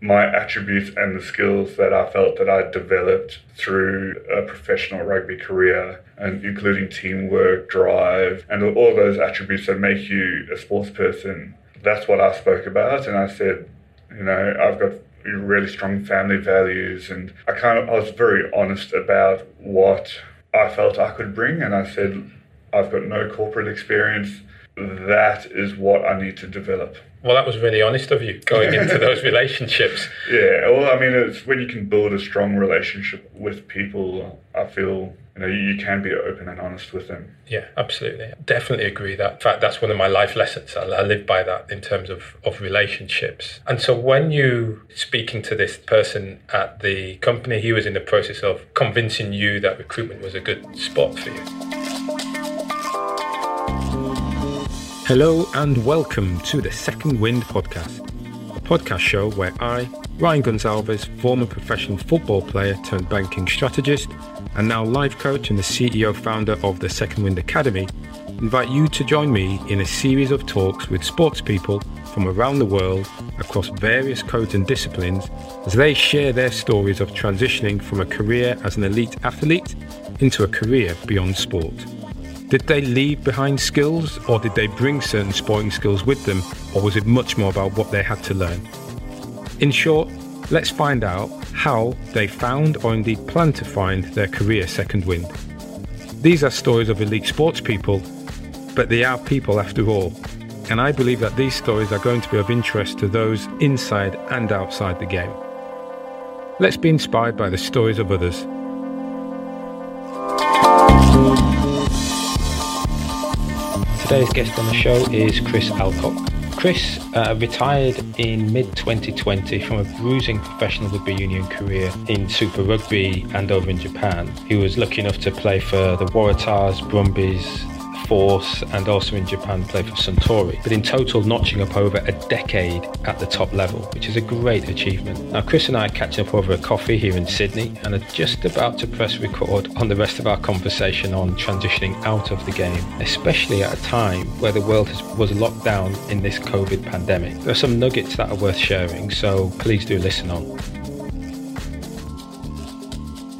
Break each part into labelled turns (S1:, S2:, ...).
S1: my attributes and the skills that I felt that I developed through a professional rugby career, and including teamwork, drive, and all those attributes that make you a sports person. That's what I spoke about, and I said, you know, I've got really strong family values, and I kind of I was very honest about what I felt I could bring, and I said, I've got no corporate experience. That is what I need to develop.
S2: Well, that was really honest of you going into those relationships.
S1: Yeah, well, I mean, it's when you can build a strong relationship with people. I feel you know you can be open and honest with them.
S2: Yeah, absolutely. Definitely agree that. In fact, that's one of my life lessons. I, I live by that in terms of, of relationships. And so when you speaking to this person at the company, he was in the process of convincing you that recruitment was a good spot for you. Hello and welcome to the Second Wind podcast, a podcast show where I, Ryan Gonzalez, former professional football player turned banking strategist, and now life coach and the CEO founder of the Second Wind Academy, invite you to join me in a series of talks with sports people from around the world across various codes and disciplines as they share their stories of transitioning from a career as an elite athlete into a career beyond sport. Did they leave behind skills or did they bring certain sporting skills with them or was it much more about what they had to learn? In short, let's find out how they found or indeed plan to find their career second wind. These are stories of elite sports people, but they are people after all. And I believe that these stories are going to be of interest to those inside and outside the game. Let's be inspired by the stories of others. Today's guest on the show is Chris Alcock. Chris uh, retired in mid 2020 from a bruising professional rugby union career in Super Rugby and over in Japan. He was lucky enough to play for the Waratahs, Brumbies, Force and also in Japan play for Suntory, but in total notching up over a decade at the top level, which is a great achievement. Now, Chris and I are catching up over a coffee here in Sydney and are just about to press record on the rest of our conversation on transitioning out of the game, especially at a time where the world was locked down in this COVID pandemic. There are some nuggets that are worth sharing, so please do listen on.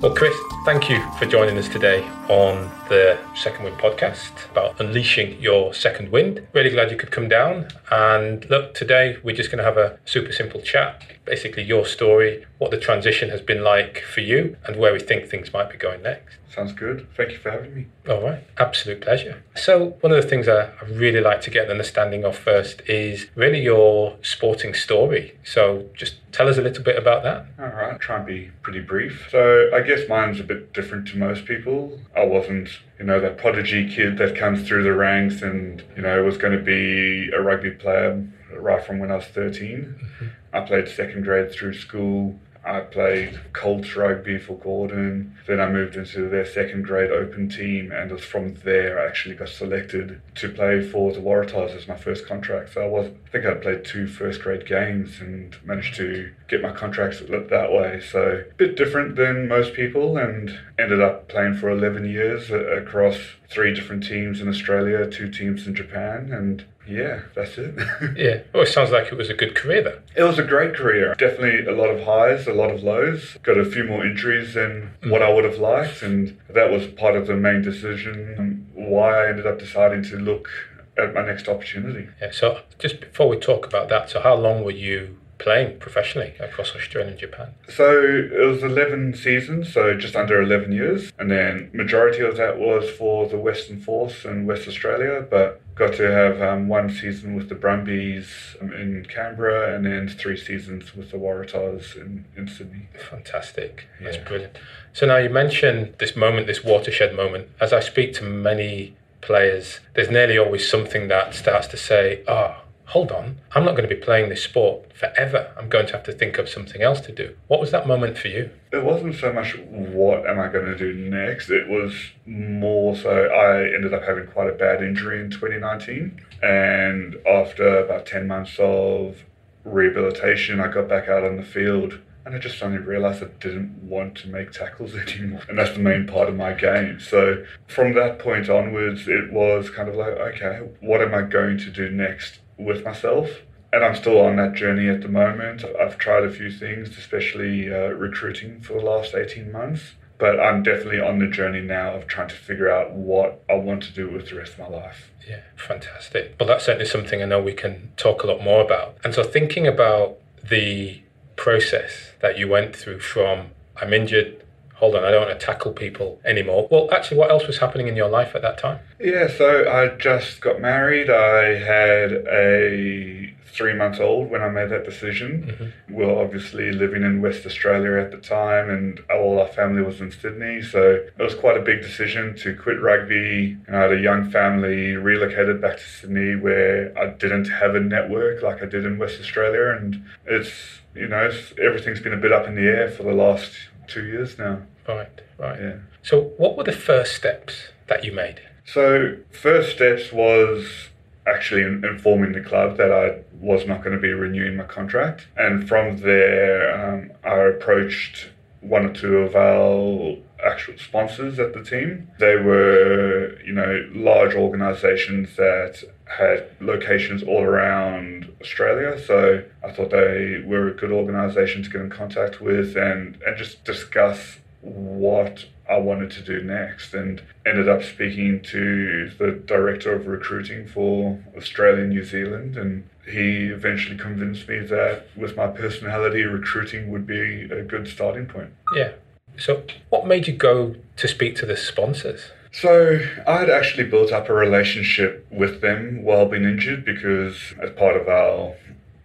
S2: Well, Chris, thank you for joining us today on the Second Wind podcast about unleashing your second wind. Really glad you could come down. And look, today we're just going to have a super simple chat. Basically, your story, what the transition has been like for you, and where we think things might be going next.
S1: Sounds good. Thank you for having me.
S2: All right, absolute pleasure. So, one of the things I really like to get an understanding of first is really your sporting story. So, just tell us a little bit about that.
S1: All right, try and be pretty brief. So, I guess mine's a bit different to most people. I wasn't, you know, that prodigy kid that comes through the ranks and, you know, was going to be a rugby player right from when I was 13. Mm-hmm. I played second grade through school. I played Colts rugby for Gordon. Then I moved into their second grade open team, and it was from there I actually got selected to play for the Waratahs as my first contract. So I was, I think I played two first grade games and managed to get my contracts that way. So a bit different than most people, and ended up playing for 11 years across three different teams in Australia, two teams in Japan, and yeah, that's it.
S2: yeah. Well, it sounds like it was a good career though.
S1: It was a great career. Definitely a lot of highs, a lot of lows. Got a few more injuries than mm. what I would have liked, and that was part of the main decision why I ended up deciding to look at my next opportunity.
S2: Yeah. So just before we talk about that, so how long were you playing professionally across Australia and Japan?
S1: So it was 11 seasons, so just under 11 years. And then majority of that was for the Western Force in West Australia, but got to have um, one season with the Brumbies in Canberra and then three seasons with the Waratahs in, in Sydney.
S2: Fantastic. That's yeah. brilliant. So now you mentioned this moment, this watershed moment. As I speak to many players, there's nearly always something that starts to say, ah, oh, hold on, I'm not going to be playing this sport forever. I'm going to have to think of something else to do. What was that moment for you?
S1: It wasn't so much what am I going to do next, it was more so I ended up having quite a bad injury in 2019. And after about 10 months of rehabilitation, I got back out on the field and I just suddenly realized I didn't want to make tackles anymore. And that's the main part of my game. So from that point onwards, it was kind of like, okay, what am I going to do next? With myself. and I'm still on that journey at the moment. I've tried a few things, especially uh, recruiting for the last 18 months. But I'm definitely on the journey now of trying to figure out what I want to do with the rest of my life.
S2: Yeah, fantastic. Well, that's certainly something I know we can talk a lot more about. And so, thinking about the process that you went through from I'm injured, hold on, I don't want to tackle people anymore. Well, actually, what else was happening in your life at that time?
S1: Yeah, so I just got married. I had a three months old when I made that decision. Mm-hmm. We were obviously living in West Australia at the time, and all our family was in Sydney. So it was quite a big decision to quit rugby. And I had a young family, relocated back to Sydney where I didn't have a network like I did in West Australia. And it's, you know, it's, everything's been a bit up in the air for the last two years now.
S2: Right, right. Yeah. So, what were the first steps that you made?
S1: So, first steps was actually informing the club that I was not going to be renewing my contract. And from there, um, I approached one or two of our actual sponsors at the team. They were, you know, large organizations that had locations all around Australia. So I thought they were a good organization to get in contact with and, and just discuss what I wanted to do next and ended up speaking to the director of recruiting for Australia and New Zealand and he eventually convinced me that with my personality recruiting would be a good starting point.
S2: Yeah. So what made you go to speak to the sponsors?
S1: So I had actually built up a relationship with them while being injured because as part of our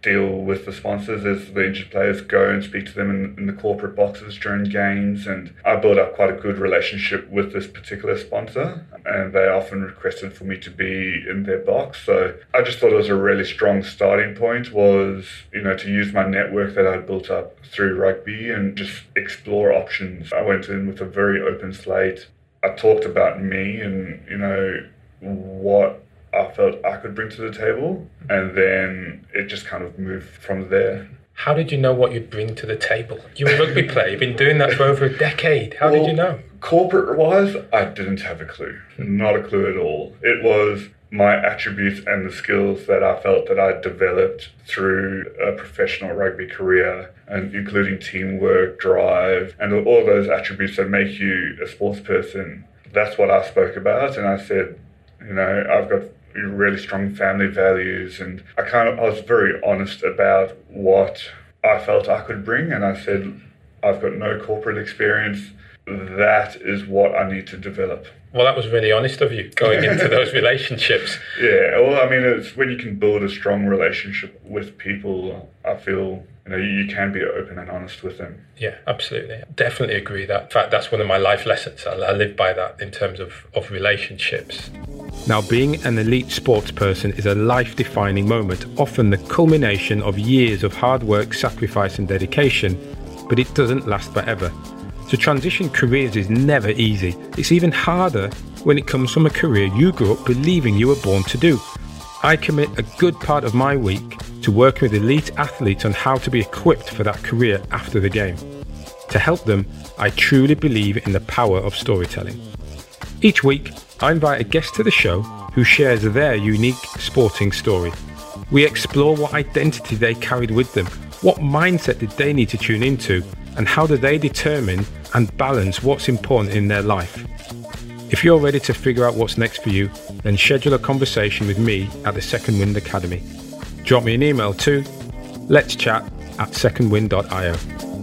S1: deal with the sponsors as the injured players go and speak to them in, in, the corporate boxes during games. And I built up quite a good relationship with this particular sponsor, and they often requested for me to be in their box. So I just thought it was a really strong starting point was, you know, to use my network that I'd built up through rugby and just explore options. I went in with a very open slate. I talked about me and, you know, what I felt I could bring to the table, and then it just kind of moved from there.
S2: How did you know what you'd bring to the table? You're a rugby player, you've been doing that for over a decade. How well, did you know?
S1: Corporate wise, I didn't have a clue. Not a clue at all. It was my attributes and the skills that I felt that I developed through a professional rugby career, and including teamwork, drive, and all those attributes that make you a sports person. That's what I spoke about, and I said, you know, I've got really strong family values, and I kind of I was very honest about what I felt I could bring, and I said I've got no corporate experience. That is what I need to develop.
S2: Well, that was really honest of you going into those relationships.
S1: Yeah, well, I mean, it's when you can build a strong relationship with people. I feel you know you can be open and honest with them.
S2: Yeah, absolutely. Definitely agree that. In fact, that's one of my life lessons. I, I live by that in terms of of relationships. Now, being an elite sports person is a life defining moment, often the culmination of years of hard work, sacrifice, and dedication, but it doesn't last forever. To transition careers is never easy. It's even harder when it comes from a career you grew up believing you were born to do. I commit a good part of my week to working with elite athletes on how to be equipped for that career after the game. To help them, I truly believe in the power of storytelling. Each week, I invite a guest to the show who shares their unique sporting story. We explore what identity they carried with them, what mindset did they need to tune into, and how do they determine and balance what's important in their life. If you're ready to figure out what's next for you, then schedule a conversation with me at the Second Wind Academy. Drop me an email to let's chat at secondwind.io.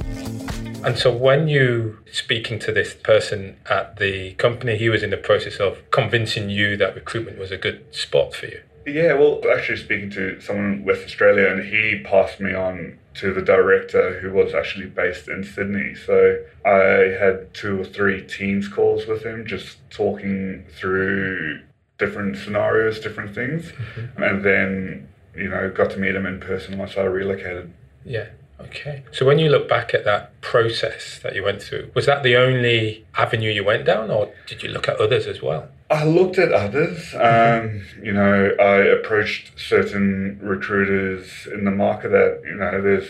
S2: And so when you speaking to this person at the company, he was in the process of convincing you that recruitment was a good spot for you.
S1: Yeah, well, actually speaking to someone in West Australia, and he passed me on to the director who was actually based in Sydney. So I had two or three Teams calls with him, just talking through different scenarios, different things, mm-hmm. and then you know got to meet him in person once I relocated.
S2: Yeah. Okay. So when you look back at that process that you went through, was that the only avenue you went down, or did you look at others as well?
S1: I looked at others. Um, you know, I approached certain recruiters in the market that, you know, there's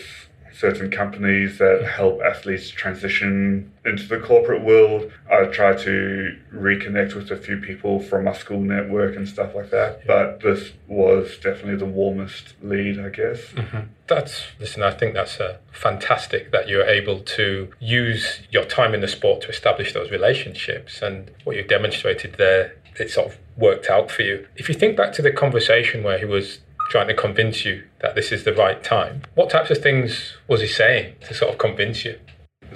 S1: certain companies that help athletes transition into the corporate world. I try to reconnect with a few people from my school network and stuff like that. But this was definitely the warmest lead, I guess.
S2: Mm-hmm. That's, listen, I think that's uh, fantastic that you're able to use your time in the sport to establish those relationships. And what you've demonstrated there, it sort of worked out for you. If you think back to the conversation where he was trying to convince you that this is the right time, what types of things was he saying to sort of convince you?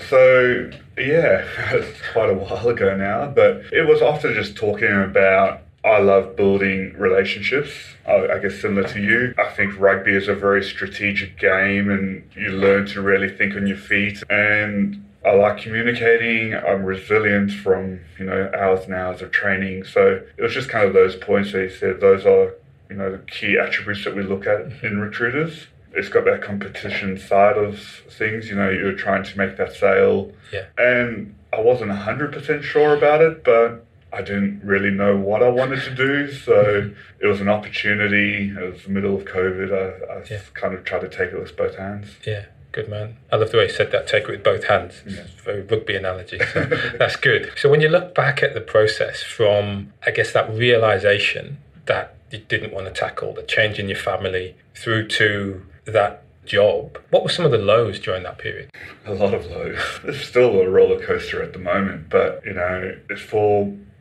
S1: So, yeah, quite a while ago now, but it was often just talking about I love building relationships. I, I, guess similar to you, I think rugby is a very strategic game and you learn to really think on your feet. And I like communicating. I'm resilient from, you know, hours and hours of training. So it was just kind of those points that he said, those are, you know, the key attributes that we look at in recruiters. It's got that competition side of things, you know, you're trying to make that sale.
S2: Yeah.
S1: And I wasn't 100% sure about it, but I didn't really know what I wanted to do. So mm-hmm. it was an opportunity. It was the middle of COVID. I, I yeah. kind of tried to take it with both hands.
S2: Yeah. Good man. I love the way you said that. Take it with both hands. Yeah. It's a very rugby analogy. So that's good. So when you look back at the process from, I guess, that realization that you didn't want to tackle, the change in your family, through to that job, what were some of the lows during that period?
S1: A lot of lows. It's still a roller coaster at the moment, but you know, it's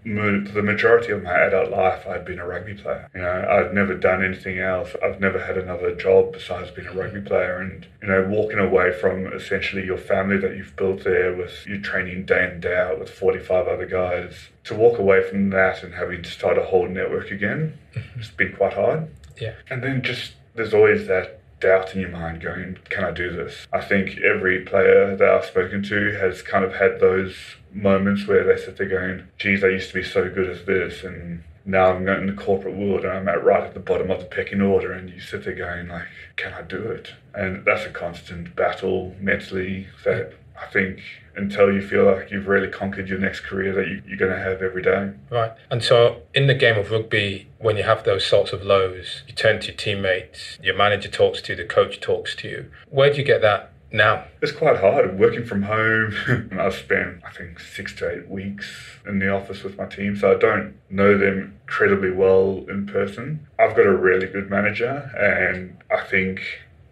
S1: for the majority of my adult life, I'd been a rugby player. You know, I'd never done anything else. I've never had another job besides being a rugby player. And, you know, walking away from essentially your family that you've built there with you training day in, day out with 45 other guys, to walk away from that and having to start a whole network again, mm-hmm. it's been quite hard.
S2: Yeah.
S1: And then just, there's always that doubt in your mind going, can I do this? I think every player that I've spoken to has kind of had those moments where they sit there going, geez, I used to be so good at this and now I'm in the corporate world and I'm at right at the bottom of the pecking order and you sit there going like, can I do it? And that's a constant battle mentally that I think until you feel like you've really conquered your next career that you, are going to have every day.
S2: Right. And so in the game of rugby, when you have those sorts of lows, you turn to your teammates, your manager talks to you, the coach talks to you. Where do you get that now?
S1: It's quite hard working from home. I've spent, I think, six to eight weeks in the office with my team, so I don't know them incredibly well in person. I've got a really good manager, and I think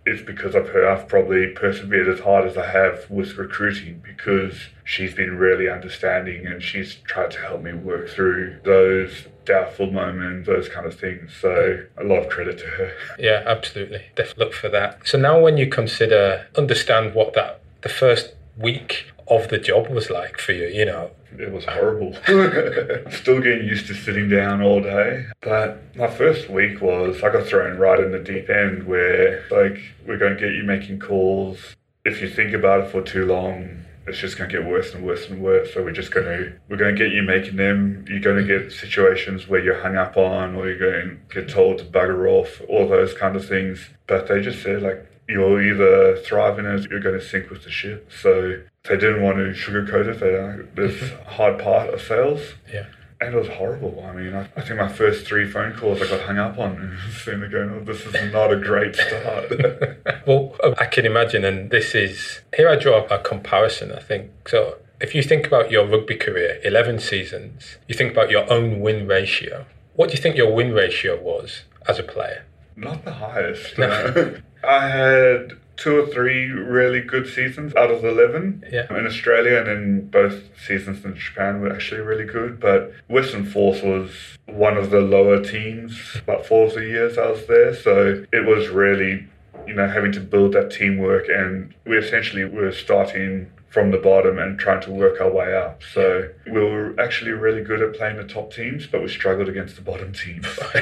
S1: it's because of her I've probably persevered as hard as I have with recruiting because she's been really understanding and she's tried to help me work through those doubtful moments, those kind of things. So a lot of credit to her.
S2: Yeah, absolutely. Definitely look for that. So now when you consider understand what that the first week of the job was like for you, you know,
S1: it was horrible. Still getting used to sitting down all day. But my first week was I got thrown right in the deep end where like we're going to get you making calls. If you think about it for too long, it's just going to get worse and worse and worse. So we're just going to we're going to get you making them. You're going to get situations where you're hung up on, or you're going to get told to bugger off, all those kind of things. But they just said like you'll either thrive in it, you're going to sink with the ship. So they didn't want to sugarcoat it. They, uh, this mm-hmm. hard part of sales.
S2: Yeah.
S1: And it was horrible. I mean, I, I, think my first three phone calls I got hung up on. And sitting going, oh, this is not a great start.
S2: well, I can imagine. And this is, here I draw a comparison, I think. So if you think about your rugby career, 11 seasons, you think about your own win ratio. What do you think your win ratio was as a player?
S1: Not the highest. No. I had two or three really good seasons out of 11
S2: yeah.
S1: in Australia, and then both seasons in Japan were actually really good. But Western Force was one of the lower teams about four of the years I was there, so it was really, you know, having to build that teamwork, and we essentially were starting from the bottom and trying to work our way up. So we were actually really good at playing the top teams, but we struggled against the bottom teams.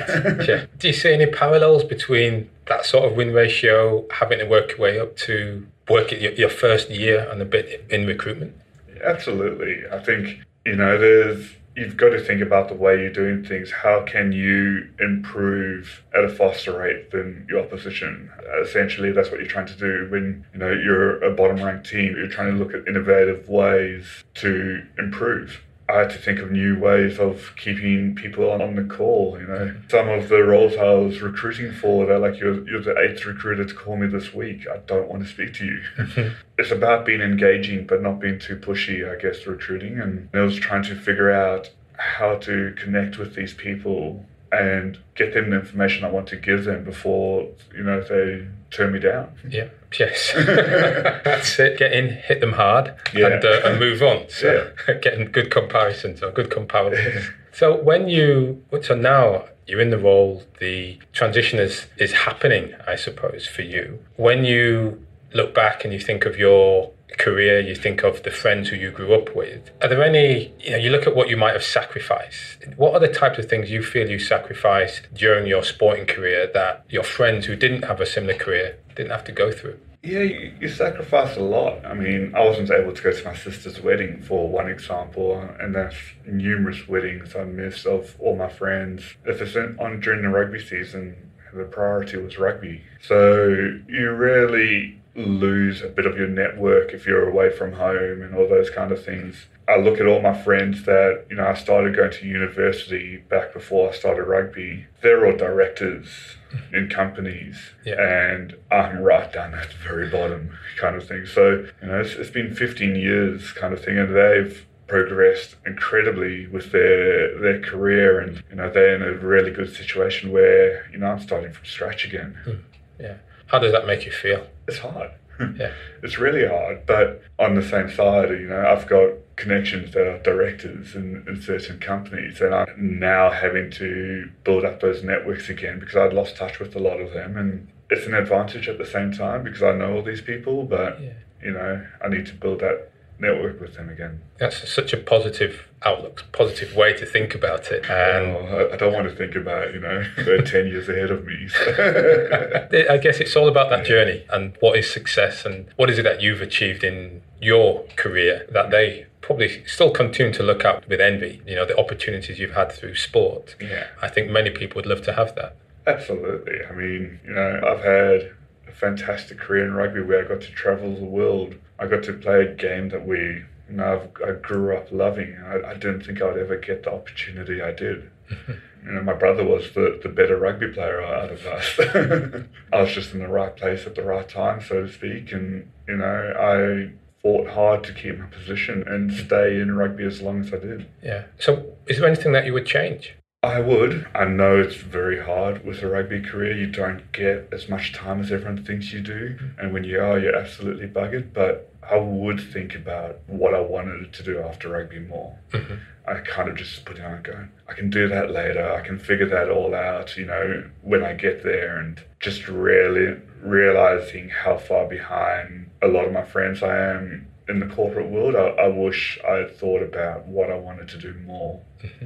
S2: yeah. Do you see any parallels between that sort of win ratio, having to work your way up to work your, your first year and a bit in recruitment?
S1: Absolutely. I think, you know, there's you've got to think about the way you're doing things. How can you improve at a faster rate than your opposition? Essentially, that's what you're trying to do when you know you're a bottom ranked team. You're trying to look at innovative ways to improve. I had to think of new ways of keeping people on, on the call. You know, some of the roles I was recruiting for, they're like, you're, you're the eighth recruiter to call me this week. I don't want to speak to you. it's about being engaging, but not being too pushy, I guess, recruiting. And I was trying to figure out how to connect with these people and get them the information I want to give them before, you know, they turn me down.
S2: Yeah. Yes. That's it. Get in, hit them hard,
S1: Yeah.
S2: and, uh, and move on. So getting good comparisons or good comparisons. so when you so now you're in the role, the transition is is happening, I suppose, for you. When you look back and you think of your career, you think of the friends who you grew up with. Are there any, you know, you look at what you might have sacrificed. What are the types of things you feel you sacrificed during your sporting career that your friends who didn't have a similar career didn't have to go through?
S1: Yeah, you, you sacrifice a lot. I mean, I wasn't able to go to my sister's wedding, for one example, and there's numerous weddings I missed of all my friends. If it's on during the rugby season, the priority was rugby. So you really lose a bit of your network if you're away from home and all those kind of things. I look at all my friends that, you know, I started going to university back before I started rugby. They're all directors in companies
S2: Yeah.
S1: and I'm right down at the very bottom kind of thing. So, you know, it's, it's been 15 years kind of thing and they've progressed incredibly with their their career and you know they're in a really good situation where you know I'm starting from scratch again. Hmm.
S2: Yeah. How does that make you feel?
S1: It's hard.
S2: Yeah.
S1: It's really hard, but on the same side, you know, I've got connections that are directors in, in certain companies, and I'm now having to build up those networks again because I'd lost touch with a lot of them, and it's an advantage at the same time because I know all these people, but
S2: Yeah.
S1: you know, I need to build that network with them again.
S2: That's such a positive outlook, positive way to think about it. And
S1: Well, I, I don't want to think about, you know, they're 10 years ahead of me. so-
S2: I guess it's all about that journey and what is success and what is it that you've achieved in your career that they probably still continue to look at with envy. You know, the opportunities you've had through sport.
S1: yeah.
S2: I think many people would love to have that.
S1: Absolutely. I mean, you know, I've had a fantastic career in rugby where I got to travel the world. I got to play a game that we, you know, I've, I grew up loving. I, I didn't think I'd ever get the opportunity I did. you know, my brother was the, the better rugby player out of us. I was just in the right place at the right time, so to speak. And, you know, I fought hard to keep my position and stay in rugby as long as I did.
S2: Yeah. So is there anything that you would change?
S1: I would. I know it's very hard with a rugby career. You don't get as much time as everyone thinks you do. Mm-hmm. And when you are, you're absolutely buggered. But I would think about what I wanted to do after rugby more. Mm-hmm. I kind of just put down and go, I can do that later. I can figure that all out, you know, when I get there. And just really realizing how far behind a lot of my friends I am in the corporate world. I, I wish I had thought about what I wanted to do more. Mm-hmm.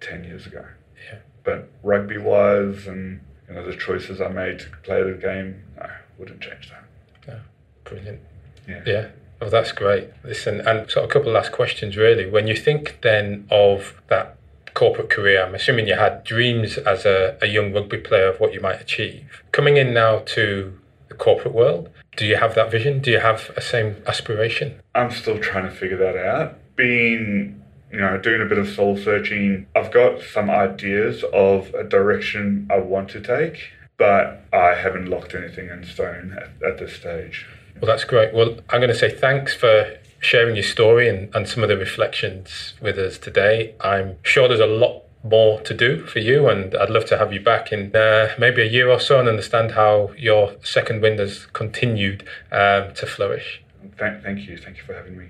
S1: 10 years ago.
S2: Yeah.
S1: But rugby wise and you know the choices I made to play the game, no, wouldn't change that.
S2: Yeah. Brilliant.
S1: Yeah.
S2: Yeah. Oh, that's great. Listen, and sort of a couple of last questions really. When you think then of that corporate career, I'm assuming you had dreams as a, a young rugby player of what you might achieve. Coming in now to the corporate world, do you have that vision? Do you have a same aspiration?
S1: I'm still trying to figure that out. Being, you know, doing a bit of soul searching, I've got some ideas of a direction I want to take, but I haven't locked anything in stone at, at this stage.
S2: Well, that's great. Well, I'm going to say thanks for sharing your story and, and some of the reflections with us today. I'm sure there's a lot more to do for you, and I'd love to have you back in uh, maybe a year or so and understand how your second wind has continued um, to flourish.
S1: Thank, thank you. Thank you for having me.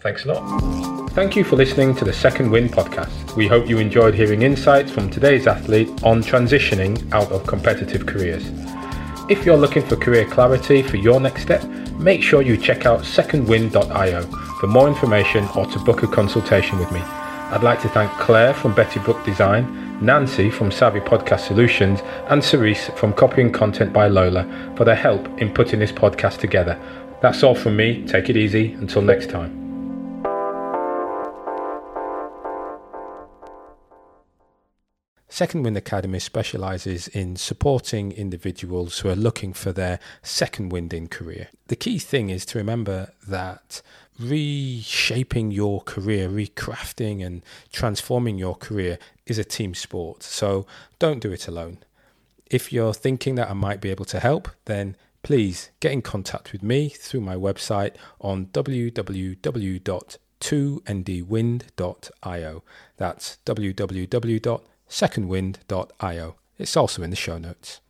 S2: Thanks a lot. Thank you for listening to the Second Wind podcast. We hope you enjoyed hearing insights from today's athlete on transitioning out of competitive careers. If you're looking for career clarity for your next step, make sure you check out secondwind.io for more information or to book a consultation with me. I'd like to thank Claire from Betty Book Design, Nancy from Savvy Podcast Solutions, and Cerise from Copying Content by Lola for their help in putting this podcast together. That's all from me. Take it easy. Until next time. Second Wind Academy specializes in supporting individuals who are looking for their second wind in career. The key thing is to remember that reshaping your career, recrafting and transforming your career is a team sport. So don't do it alone. If you're thinking that I might be able to help, then please get in contact with me through my website on www.2ndwind.io. That's www secondwind.io. It's also in the show notes.